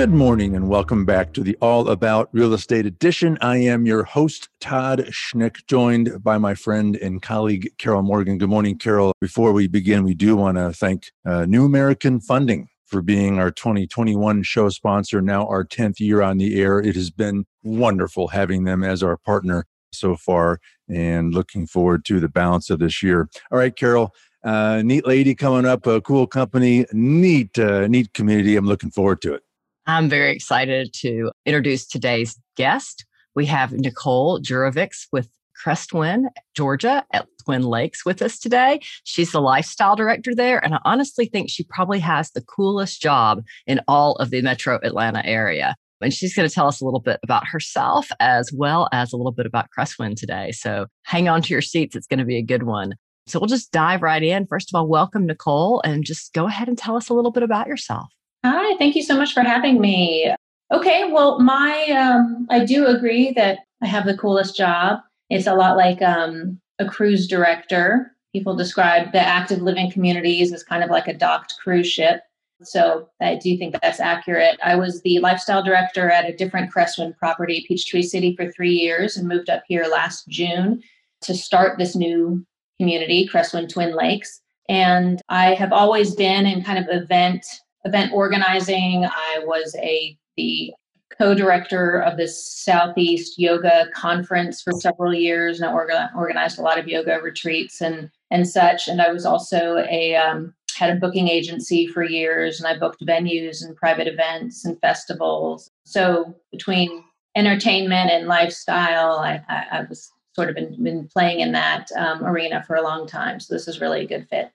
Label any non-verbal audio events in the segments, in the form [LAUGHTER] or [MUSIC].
Good morning and welcome back to the All About Real Estate Edition. I am your host, Todd Schnick, joined by my friend and colleague, Carol Morgan. Good morning, Carol. Before we begin, we do want to thank uh, New American Funding for being our 2021 show sponsor, now our 10th year on the air. It has been wonderful having them as our partner so far and looking forward to the balance of this year. All right, Carol. Uh, neat lady coming up, a cool company, neat, uh, neat community. I'm looking forward to it. I'm very excited to introduce today's guest. We have Nicole Jurovics with Crestwind, Georgia at Twin Lakes with us today. She's the lifestyle director there, and I honestly think she probably has the coolest job in all of the metro Atlanta area. And she's going to tell us a little bit about herself as well as a little bit about Crestwind today. So hang on to your seats. It's going to be a good one. So we'll just dive right in. First of all, welcome, Nicole, and just go ahead and tell us a little bit about yourself. Hi, thank you so much for having me. Okay, well, my um, I do agree that I have the coolest job. It's a lot like um, a cruise director. People describe the active living communities as kind of like a docked cruise ship. So I do think that's accurate. I was the lifestyle director at a different Crestwind property, Peachtree City, for three years and moved up here last June to start this new community, Crestwind Twin Lakes. And I have always been in kind of event event organizing. I was a the co-director of the Southeast Yoga Conference for several years, and I orga- organized a lot of yoga retreats and and such. And I was also a um, had a booking agency for years, and I booked venues and private events and festivals. So between entertainment and lifestyle, I, I, I was sort of been, been playing in that um, arena for a long time. So this is really a good fit.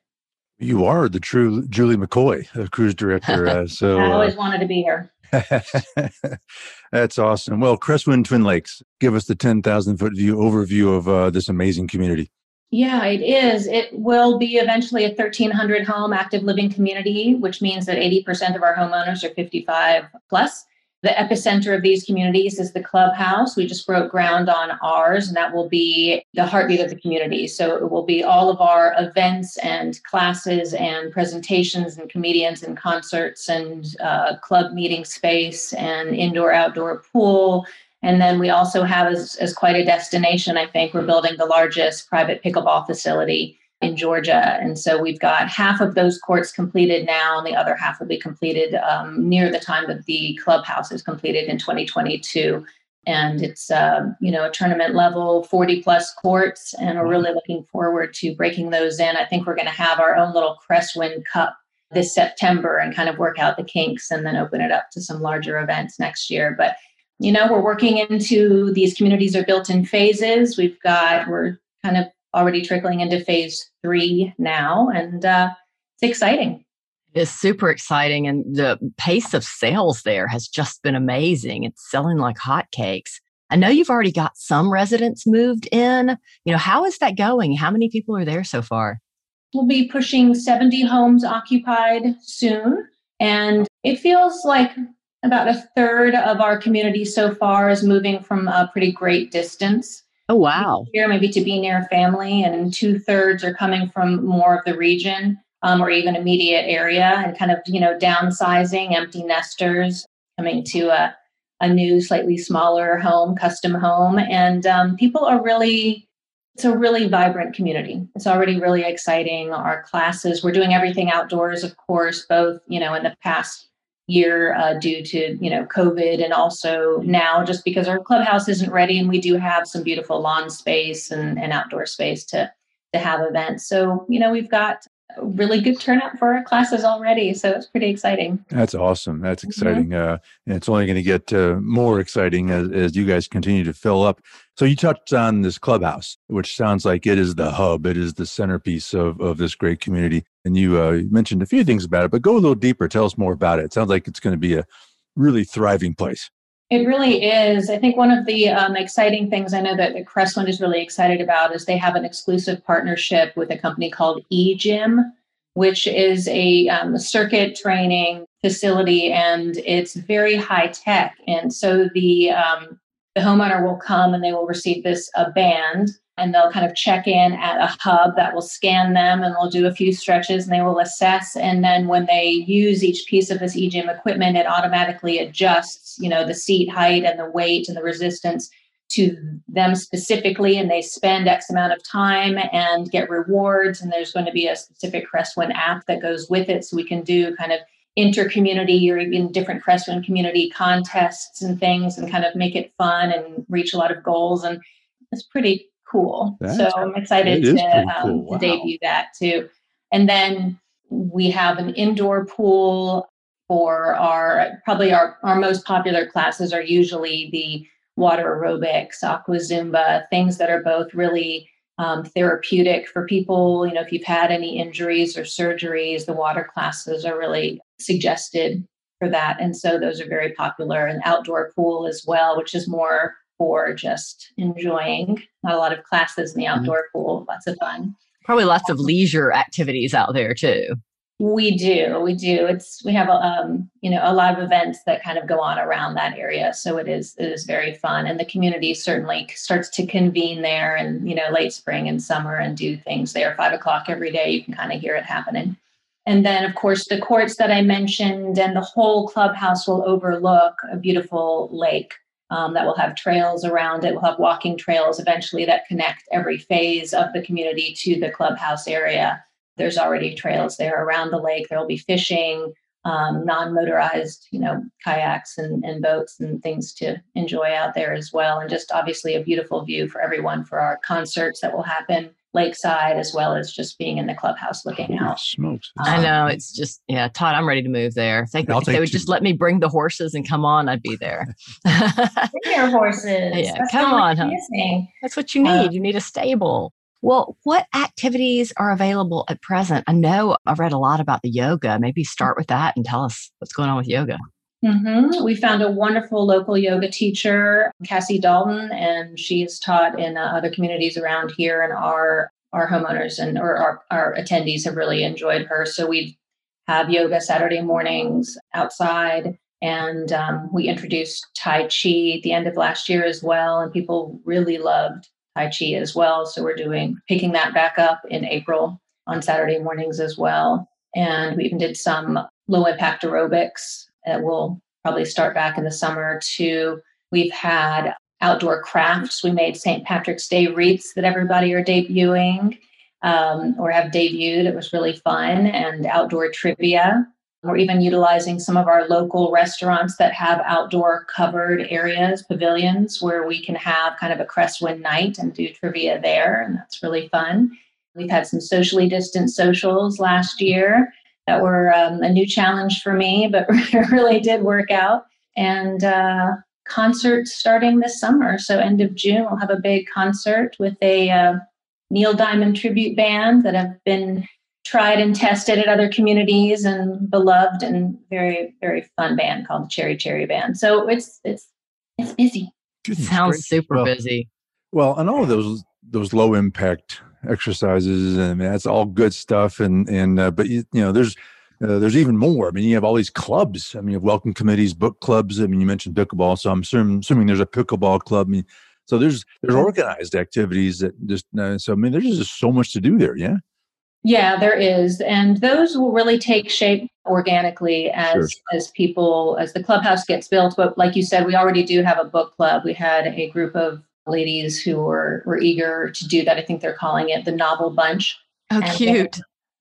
You are the true Julie McCoy, a cruise director. Uh, [LAUGHS] so I always uh, wanted to be here. [LAUGHS] That's awesome. Well, Crestwin Twin Lakes, give us the 10,000 foot view overview of uh, this amazing community. Yeah, it is. It will be eventually a 1,300 home active living community, which means that 80% of our homeowners are 55 plus. The epicenter of these communities is the clubhouse. We just broke ground on ours, and that will be the heartbeat of the community. So it will be all of our events and classes and presentations and comedians and concerts and uh, club meeting space and indoor outdoor pool. And then we also have, as, as quite a destination, I think, we're building the largest private pickleball facility in Georgia. And so we've got half of those courts completed now, and the other half will be completed um, near the time that the clubhouse is completed in 2022. And it's uh, you know a tournament level, 40 plus courts, and we're really looking forward to breaking those in. I think we're going to have our own little Crestwind Cup this September and kind of work out the kinks, and then open it up to some larger events next year. But you know we're working into these communities are built in phases. We've got we're kind of already trickling into phase three now, and uh, it's exciting. It's super exciting, and the pace of sales there has just been amazing. It's selling like hotcakes. I know you've already got some residents moved in. You know, how is that going? How many people are there so far? We'll be pushing 70 homes occupied soon. And it feels like about a third of our community so far is moving from a pretty great distance. Oh, wow. Here, maybe to be near family, and two thirds are coming from more of the region um, or even immediate area and kind of, you know, downsizing, empty nesters coming to a, a new, slightly smaller home, custom home. And um, people are really, it's a really vibrant community. It's already really exciting. Our classes, we're doing everything outdoors, of course, both, you know, in the past year uh, due to you know covid and also now just because our clubhouse isn't ready and we do have some beautiful lawn space and, and outdoor space to to have events. So you know we've got really good turnout for our classes already so it's pretty exciting that's awesome that's mm-hmm. exciting mm-hmm. uh, and it's only going to get uh, more exciting as, as you guys continue to fill up so you touched on this clubhouse which sounds like it is the hub it is the centerpiece of, of this great community and you uh, mentioned a few things about it, but go a little deeper. Tell us more about it. It sounds like it's going to be a really thriving place. It really is. I think one of the um, exciting things I know that, that Crestwind is really excited about is they have an exclusive partnership with a company called eGym, which is a um, circuit training facility and it's very high tech. And so the um, the homeowner will come and they will receive this a band and they'll kind of check in at a hub that will scan them and they'll do a few stretches and they will assess. And then when they use each piece of this egym equipment it automatically adjusts you know the seat height and the weight and the resistance to them specifically. And they spend x amount of time and get rewards. And there's going to be a specific crestwind app that goes with it. So we can do kind of inter-community or even different crestwind community contests and things and kind of make it fun and reach a lot of goals. And it's pretty cool. That's, so I'm excited to, um, cool. wow. to debut that too. And then we have an indoor pool for our probably our, our most popular classes are usually the water aerobics, aqua zumba, things that are both really um, therapeutic for people. You know, if you've had any injuries or surgeries, the water classes are really suggested for that. And so those are very popular. An outdoor pool as well, which is more for just enjoying. Not a lot of classes in the mm-hmm. outdoor pool, lots of fun. Probably lots of leisure activities out there too. We do, we do. It's we have a um, you know a lot of events that kind of go on around that area, so it is it is very fun, and the community certainly starts to convene there, and you know late spring and summer, and do things there. Five o'clock every day, you can kind of hear it happening. And then, of course, the courts that I mentioned and the whole clubhouse will overlook a beautiful lake um, that will have trails around it. We'll have walking trails eventually that connect every phase of the community to the clubhouse area. There's already trails there around the lake. There will be fishing, um, non-motorized, you know, kayaks and, and boats and things to enjoy out there as well. And just obviously a beautiful view for everyone for our concerts that will happen lakeside as well as just being in the clubhouse looking Holy out. Smokes. I know it's just yeah, Todd, I'm ready to move there. If they, if they would two. just let me bring the horses and come on, I'd be there. [LAUGHS] bring your horses. Yeah, That's come on. Huh? That's what you need. Uh, you need a stable. Well, what activities are available at present? I know I've read a lot about the yoga. Maybe start with that and tell us what's going on with yoga. Mm-hmm. We found a wonderful local yoga teacher, Cassie Dalton, and she has taught in uh, other communities around here. And our our homeowners and or our, our attendees have really enjoyed her. So we have yoga Saturday mornings outside, and um, we introduced Tai Chi at the end of last year as well, and people really loved Tai Chi as well. So we're doing picking that back up in April on Saturday mornings as well. And we even did some low impact aerobics that will probably start back in the summer too. We've had outdoor crafts. We made St. Patrick's Day wreaths that everybody are debuting um, or have debuted. It was really fun and outdoor trivia. We're even utilizing some of our local restaurants that have outdoor covered areas, pavilions, where we can have kind of a Crestwind night and do trivia there. And that's really fun. We've had some socially distant socials last year that were um, a new challenge for me, but it [LAUGHS] really did work out. And uh, concerts starting this summer. So, end of June, we'll have a big concert with a uh, Neil Diamond tribute band that have been tried and tested at other communities and beloved and very, very fun band called the Cherry Cherry Band. So, it's, it's, it's busy. Goodness Sounds great. super well, busy. Well, and all of those those low impact exercises and that's all good stuff and and uh, but you, you know there's uh, there's even more. I mean, you have all these clubs. I mean, you have welcome committees, book clubs. I mean, you mentioned pickleball, so I'm assuming, assuming there's a pickleball club. I mean, so there's there's organized activities that just uh, so I mean, there's just so much to do there. Yeah. Yeah, there is, and those will really take shape organically as sure. as people as the clubhouse gets built. But like you said, we already do have a book club. We had a group of ladies who were were eager to do that. I think they're calling it the Novel Bunch. Oh, and cute!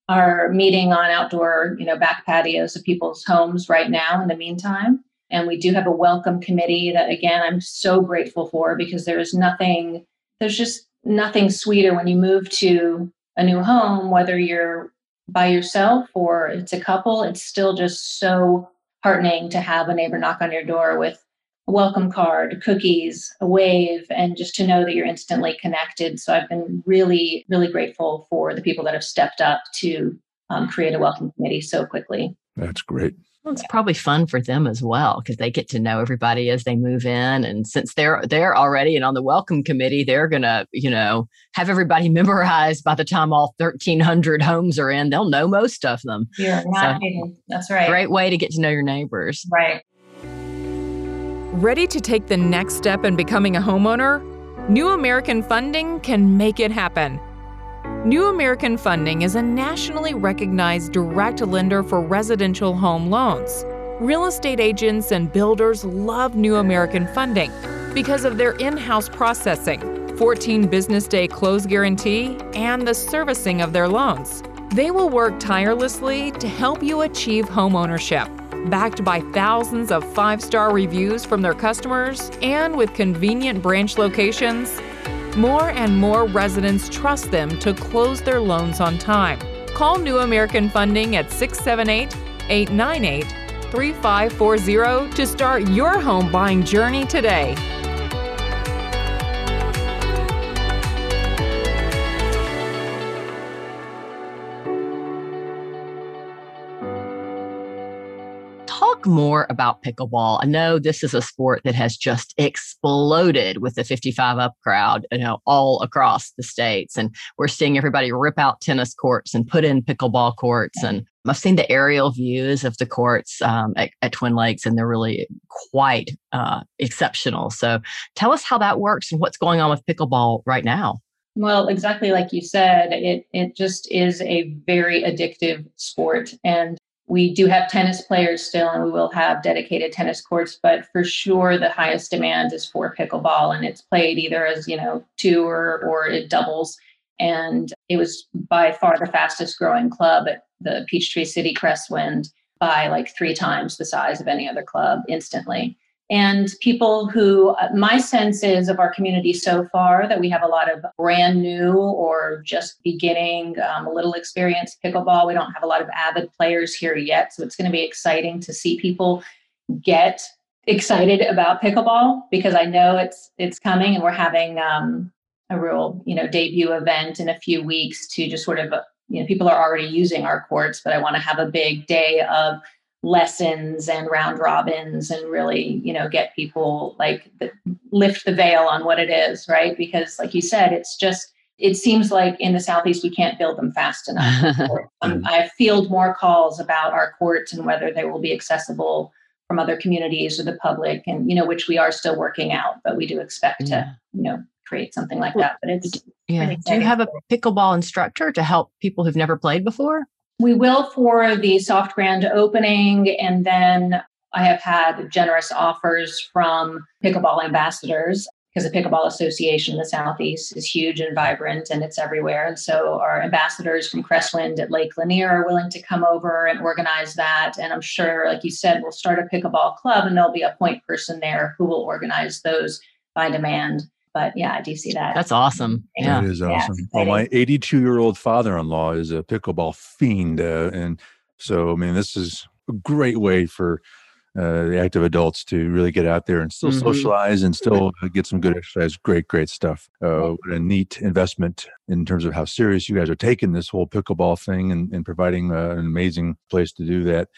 Are meeting on outdoor, you know, back patios of people's homes right now. In the meantime, and we do have a welcome committee that, again, I'm so grateful for because there is nothing. There's just nothing sweeter when you move to a new home, whether you're by yourself or it's a couple. It's still just so heartening to have a neighbor knock on your door with a welcome card, cookies, a wave, and just to know that you're instantly connected. So I've been really, really grateful for the people that have stepped up to um, create a welcome committee so quickly. That's great. Well, it's probably fun for them as well because they get to know everybody as they move in, and since they're they're already and on the welcome committee, they're gonna you know have everybody [LAUGHS] memorized by the time all thirteen hundred homes are in. They'll know most of them. Yeah, so, That's right. Great way to get to know your neighbors. Right. Ready to take the next step in becoming a homeowner? New American Funding can make it happen. New American Funding is a nationally recognized direct lender for residential home loans. Real estate agents and builders love New American Funding because of their in house processing, 14 business day close guarantee, and the servicing of their loans. They will work tirelessly to help you achieve home ownership. Backed by thousands of five star reviews from their customers and with convenient branch locations, more and more residents trust them to close their loans on time. Call New American Funding at 678 898 3540 to start your home buying journey today. More about pickleball. I know this is a sport that has just exploded with the 55 up crowd, you know, all across the states. And we're seeing everybody rip out tennis courts and put in pickleball courts. And I've seen the aerial views of the courts um, at, at, Twin Lakes, and they're really quite uh, exceptional. So tell us how that works and what's going on with pickleball right now. Well, exactly like you said, it it just is a very addictive sport, and we do have tennis players still, and we will have dedicated tennis courts. But for sure, the highest demand is for pickleball, and it's played either as you know two or or it doubles. And it was by far the fastest growing club at the Peachtree City Crestwind by like three times the size of any other club instantly and people who uh, my sense is of our community so far that we have a lot of brand new or just beginning um, a little experience pickleball we don't have a lot of avid players here yet. So it's going to be exciting to see people get excited about pickleball because i know it's it's coming and we're having um, a real you know debut event in a few weeks to just sort of uh, you know people are already using our courts but i want to have a big day of lessons and round robins and really you know get people like the, lift the veil on what it is right? Because like you said it's just it seems like in the southeast we can't build them fast enough. [LAUGHS] Um, i field more calls about our courts and whether they will be accessible from other communities or the public and you know which we are still working out but we do expect yeah. to you know create something like that but it's yeah. do you have a pickleball instructor to help people who've never played before we will for the soft grand opening, and then I have had generous offers from pickleball ambassadors because the Pickleball Association in the Southeast is huge and vibrant and it's everywhere. And so our ambassadors from Crestwind at Lake Lanier are willing to come over and organize that. And I'm sure, like you said, we'll start a pickleball club and there'll be a point person there who will organize those by demand but yeah, I do see that. That's awesome. Yeah, that is awesome. Yeah, well, my 82 year old father in law is a pickleball fiend, uh, and so I mean, this is a great way for uh, the active adults to really get out there and still mm-hmm. socialize and still get some good exercise. Great, great stuff. Uh, what a neat investment in terms of how serious you guys are taking this whole pickleball thing and, and providing uh, an amazing place to do that.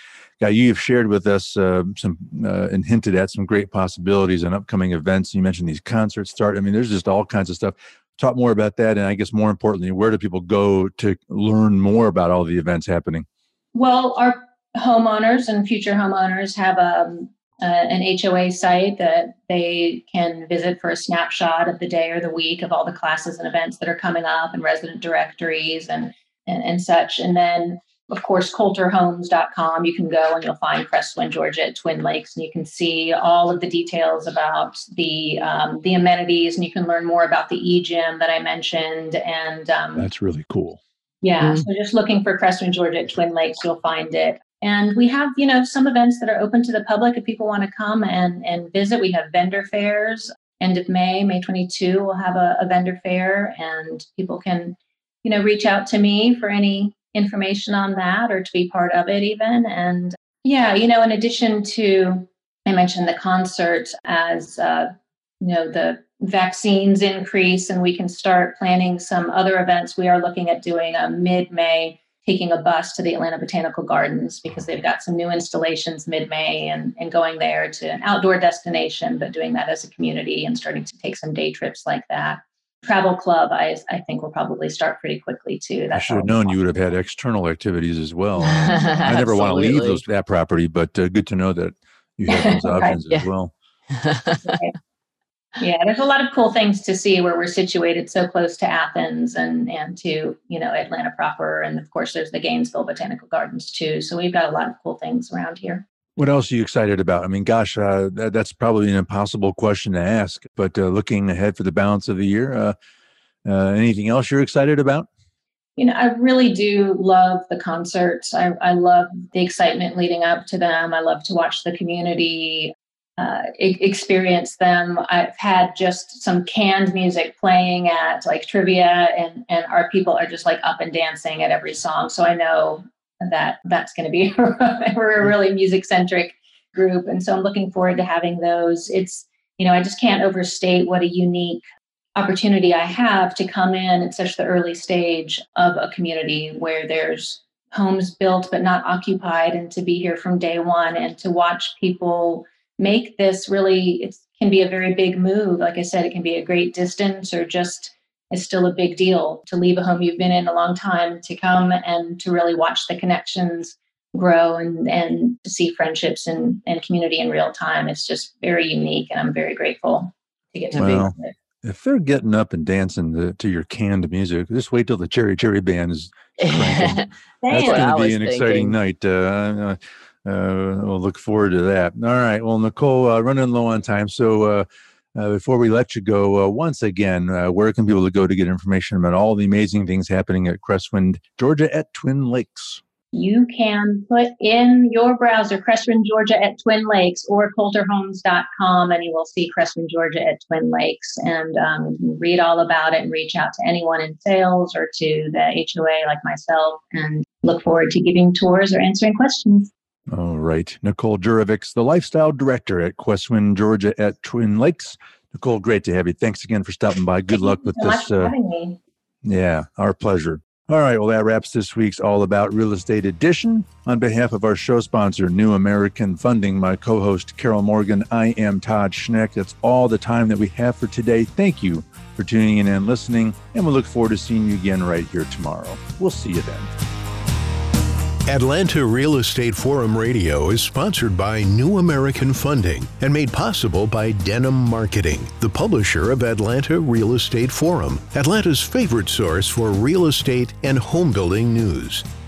Guy, you've shared with us uh, some uh, and hinted at some great possibilities and upcoming events. You mentioned these concerts start. I mean, there's just all kinds of stuff. Talk more about that, and I guess more importantly, where do people go to learn more about all the events happening? Well, our homeowners and future homeowners have a, um, uh, an HOA site that they can visit for a snapshot of the day or the week of all the classes and events that are coming up and resident directories and, and, and such. And then, of course, kolterhomes.com, you can go and you'll find Crestwind, Georgia at Twin Lakes, and you can see all of the details about the um, the amenities, and you can learn more about the e-gym that I mentioned. And um, that's really cool. Yeah, mm-hmm. so just looking for Crestwind, Georgia at Twin Lakes, you'll find it. And we have, you know, some events that are open to the public if people want to come and, and visit. We have vendor fairs. End of May, May 22, we'll have a, a vendor fair and people can, you know, reach out to me for any information on that or to be part of it even. And yeah, you know, in addition to, I mentioned the concert as, uh, you know, the vaccines increase and we can start planning some other events. We are looking at doing a mid May taking a bus to the Atlanta Botanical Gardens because they've got some new installations mid May and, and going there to an outdoor destination, but doing that as a community and starting to take some day trips like that. Travel club, I, I think will probably start pretty quickly too. That's I should have known you would have had external activities as well. [LAUGHS] I never want to leave those that property, but uh, good to know that you have those [LAUGHS] options [LAUGHS] right, as well. Yeah there's a lot of cool things to see where we're situated so close to athens and and to you know atlanta proper. And of course there's the gainesville botanical gardens too. So we've got a lot of cool things around here. What else are you excited about? I mean gosh uh, that, that's probably an impossible question to ask but uh, looking ahead for the balance of the year uh, uh anything else you're excited about? You know, I really do love the concerts. I, I love the excitement leading up to them. I love to watch the community uh, experience them. I've had just some canned music playing at like trivia, and and our people are just like up and dancing at every song. So I know that that's going to be [LAUGHS] we're a really music centric group, and so I'm looking forward to having those. It's you know I just can't overstate what a unique opportunity I have to come in at such the early stage of a community where there's homes built but not occupied, and to be here from day one and to watch people make this really it can be a very big move like i said it can be a great distance or just it's still a big deal to leave a home you've been in a long time to come and to really watch the connections grow and and to see friendships and, and community in real time it's just very unique and i'm very grateful to get to well, be with it if they're getting up and dancing to, to, your canned music, just wait till the Cherry Cherry Band is. [LAUGHS] That's going to be an thinking. exciting night. Uh, uh we'll look forward to that. All right. Well, Nicole, uh, running low on time. So uh, uh before we let you go, uh, once again, where can people go to get information about all the amazing things happening at Crestwind, Georgia at Twin Lakes? You can put in your browser Crestwind, Georgia at Twin Lakes or kolterhomes.com and you will see Crestwind, Georgia at Twin Lakes. And um, read all about it and reach out to anyone in sales or to the HOA like myself and look forward to giving tours or answering questions. All right. Nicole Jurovics, the lifestyle director at Crestwind, Georgia at Twin Lakes. Nicole, great to have you. Thanks again for stopping by. Good luck with so this. Uh, yeah, our pleasure. All right. Well, that wraps this week's All About Real Estate edition. On behalf of our show sponsor, New American Funding, my co host, Carol Morgan, I am Todd Schnick. That's all the time that we have for today. Thank you for tuning in and listening, and we look forward to seeing you again right here tomorrow. We'll see you then. Atlanta Real Estate Forum Radio is sponsored by New American Funding and made possible by Denim Marketing, the publisher of Atlanta Real Estate Forum, Atlanta's favorite source for real estate and home building news.